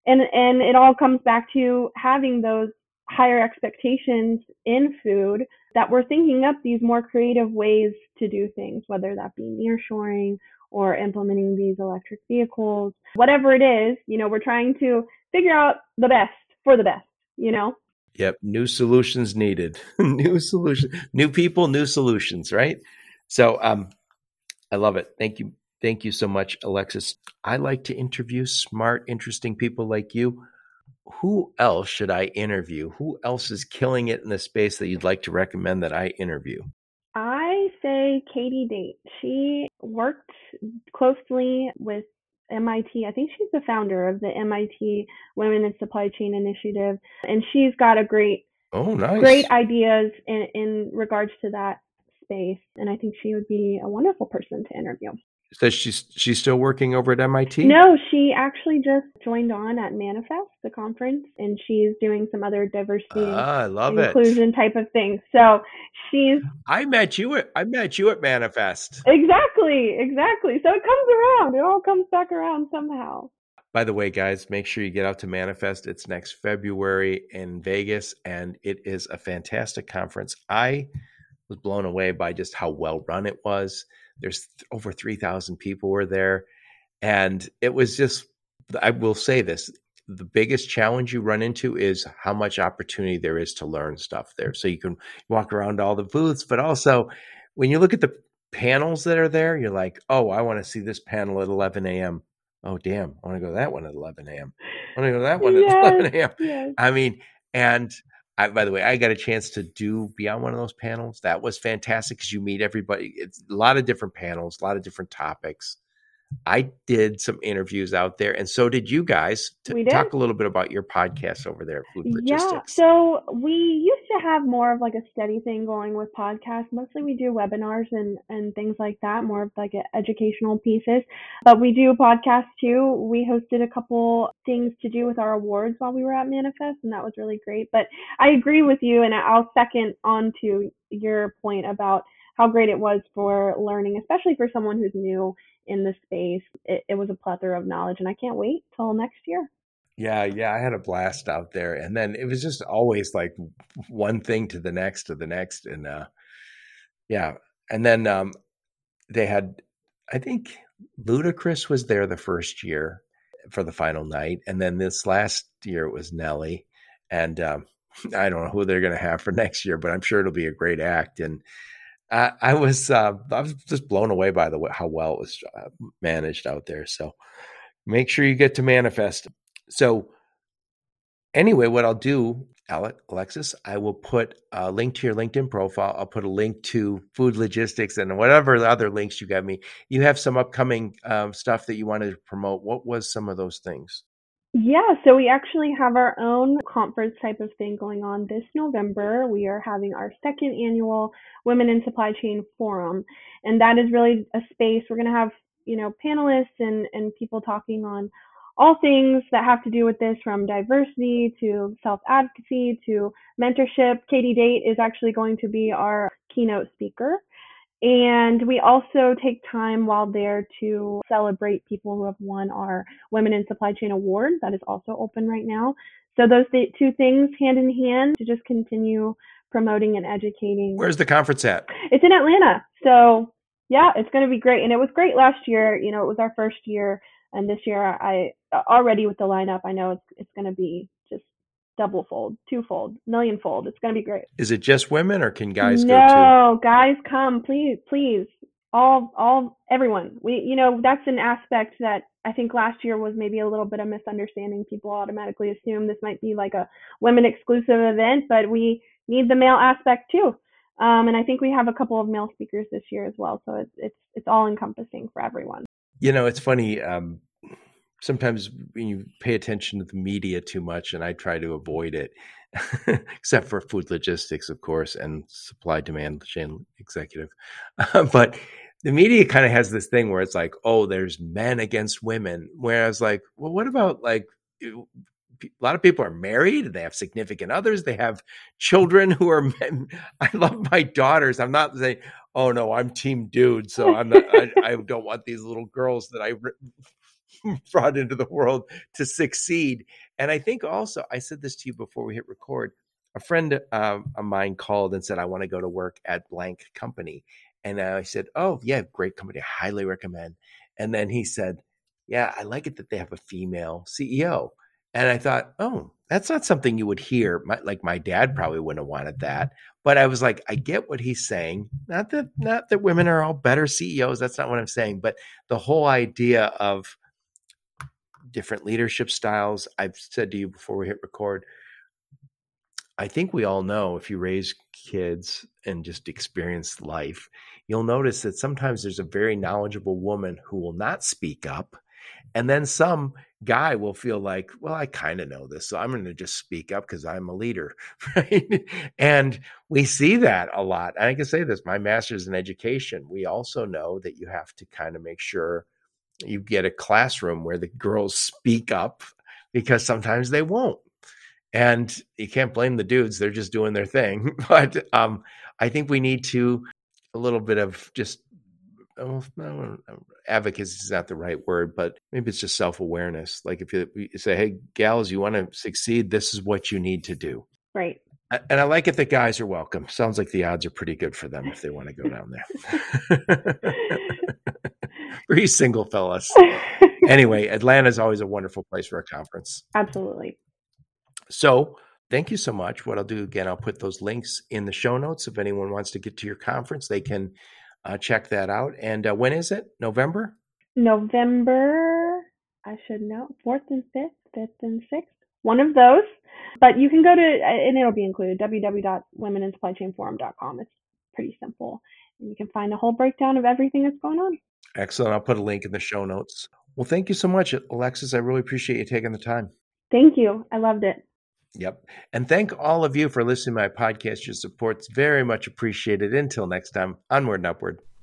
And and it all comes back to having those higher expectations in food that we're thinking up these more creative ways to do things, whether that be nearshoring or implementing these electric vehicles, whatever it is, you know, we're trying to figure out the best for the best, you know? Yep. New solutions needed. new solutions, new people, new solutions, right? So um I love it. Thank you. Thank you so much, Alexis. I like to interview smart, interesting people like you who else should I interview? Who else is killing it in the space that you'd like to recommend that I interview? Say Katie Date. She worked closely with MIT. I think she's the founder of the MIT Women in Supply Chain Initiative, and she's got a great, oh, nice, great ideas in in regards to that space. And I think she would be a wonderful person to interview. So she's she's still working over at MIT? No, she actually just joined on at Manifest, the conference, and she's doing some other diversity ah, I love inclusion it. type of things. So she's I met you at I met you at Manifest. Exactly, exactly. So it comes around. It all comes back around somehow. By the way, guys, make sure you get out to Manifest. It's next February in Vegas, and it is a fantastic conference. I was blown away by just how well run it was. There's over 3,000 people were there. And it was just, I will say this the biggest challenge you run into is how much opportunity there is to learn stuff there. So you can walk around all the booths, but also when you look at the panels that are there, you're like, oh, I want to see this panel at 11 a.m oh damn, I want to go to that one at 11 a.m. I want to go to that one yes, at 11 a.m. Yes. I mean, and I, by the way, I got a chance to do be on one of those panels. That was fantastic because you meet everybody. It's a lot of different panels, a lot of different topics. I did some interviews out there, and so did you guys. T- talk a little bit about your podcast over there, Food Logistics. Yeah, so we used to have more of like a steady thing going with podcasts. Mostly, we do webinars and and things like that, more of like educational pieces. But we do podcasts too. We hosted a couple things to do with our awards while we were at Manifest, and that was really great. But I agree with you, and I'll second on to your point about how great it was for learning, especially for someone who's new in the space. It, it was a plethora of knowledge, and I can't wait till next year. Yeah, yeah, I had a blast out there, and then it was just always like one thing to the next to the next, and uh, yeah, and then um, they had, I think Ludacris was there the first year for the final night, and then this last year it was Nelly, and um, I don't know who they're going to have for next year, but I'm sure it'll be a great act, and I, I was uh, I was just blown away by the how well it was uh, managed out there. So make sure you get to manifest. So anyway, what I'll do, Alexis, I will put a link to your LinkedIn profile. I'll put a link to food logistics and whatever other links you got me. You have some upcoming um, stuff that you wanted to promote. What was some of those things? Yeah, so we actually have our own conference type of thing going on this November. We are having our second annual Women in Supply Chain Forum, and that is really a space we're going to have, you know, panelists and and people talking on all things that have to do with this from diversity to self advocacy to mentorship. Katie Date is actually going to be our keynote speaker. And we also take time while there to celebrate people who have won our Women in Supply Chain Award. That is also open right now. So those th- two things hand in hand to just continue promoting and educating. Where's the conference at? It's in Atlanta. So yeah, it's going to be great. And it was great last year. You know, it was our first year. And this year I already with the lineup, I know it's, it's going to be double fold, twofold, millionfold. It's going to be great. Is it just women or can guys no, go too? No, guys come, please, please. All, all, everyone. We, you know, that's an aspect that I think last year was maybe a little bit of misunderstanding. People automatically assume this might be like a women exclusive event, but we need the male aspect too. Um, and I think we have a couple of male speakers this year as well. So it's, it's, it's all encompassing for everyone. You know, it's funny. Um, sometimes when you pay attention to the media too much, and I try to avoid it, except for food logistics, of course, and supply demand chain executive. but the media kind of has this thing where it's like, oh, there's men against women. Whereas, like, well, what about like a lot of people are married they have significant others. They have children who are men. I love my daughters. I'm not saying, oh no, I'm team dude. So I'm not, I, I, don't want these little girls that I brought into the world to succeed. And I think also, I said this to you before we hit record. A friend uh, of mine called and said, I want to go to work at blank company. And I said, Oh, yeah, great company. I highly recommend. And then he said, Yeah, I like it that they have a female CEO. And I thought, Oh, that's not something you would hear. My, like my dad probably wouldn't have wanted that. But I was like, I get what he's saying. Not that not that women are all better CEOs. That's not what I'm saying. But the whole idea of different leadership styles. I've said to you before we hit record, I think we all know if you raise kids and just experience life, you'll notice that sometimes there's a very knowledgeable woman who will not speak up. And then some guy will feel like, well, I kind of know this, so I'm going to just speak up because I'm a leader, right? and we see that a lot. And I can say this: my master's in education. We also know that you have to kind of make sure you get a classroom where the girls speak up because sometimes they won't. And you can't blame the dudes; they're just doing their thing. But um, I think we need to a little bit of just oh, advocacy is not the right word, but maybe it's just self awareness. Like if you, you, say, "Hey, gals, you want to succeed? This is what you need to do." Right. And I like it that guys are welcome. Sounds like the odds are pretty good for them if they want to go down there. Pretty single fellas. anyway, Atlanta is always a wonderful place for a conference. Absolutely. So thank you so much. What I'll do again, I'll put those links in the show notes. If anyone wants to get to your conference, they can uh, check that out. And uh, when is it? November? November, I should know, 4th and 5th, 5th and 6th, one of those. But you can go to, and it'll be included, www.womeninsupplychainforum.com. It's pretty simple. And you can find a whole breakdown of everything that's going on. Excellent. I'll put a link in the show notes. Well, thank you so much, Alexis. I really appreciate you taking the time. Thank you. I loved it. Yep. And thank all of you for listening to my podcast. Your support's very much appreciated. Until next time, onward and upward.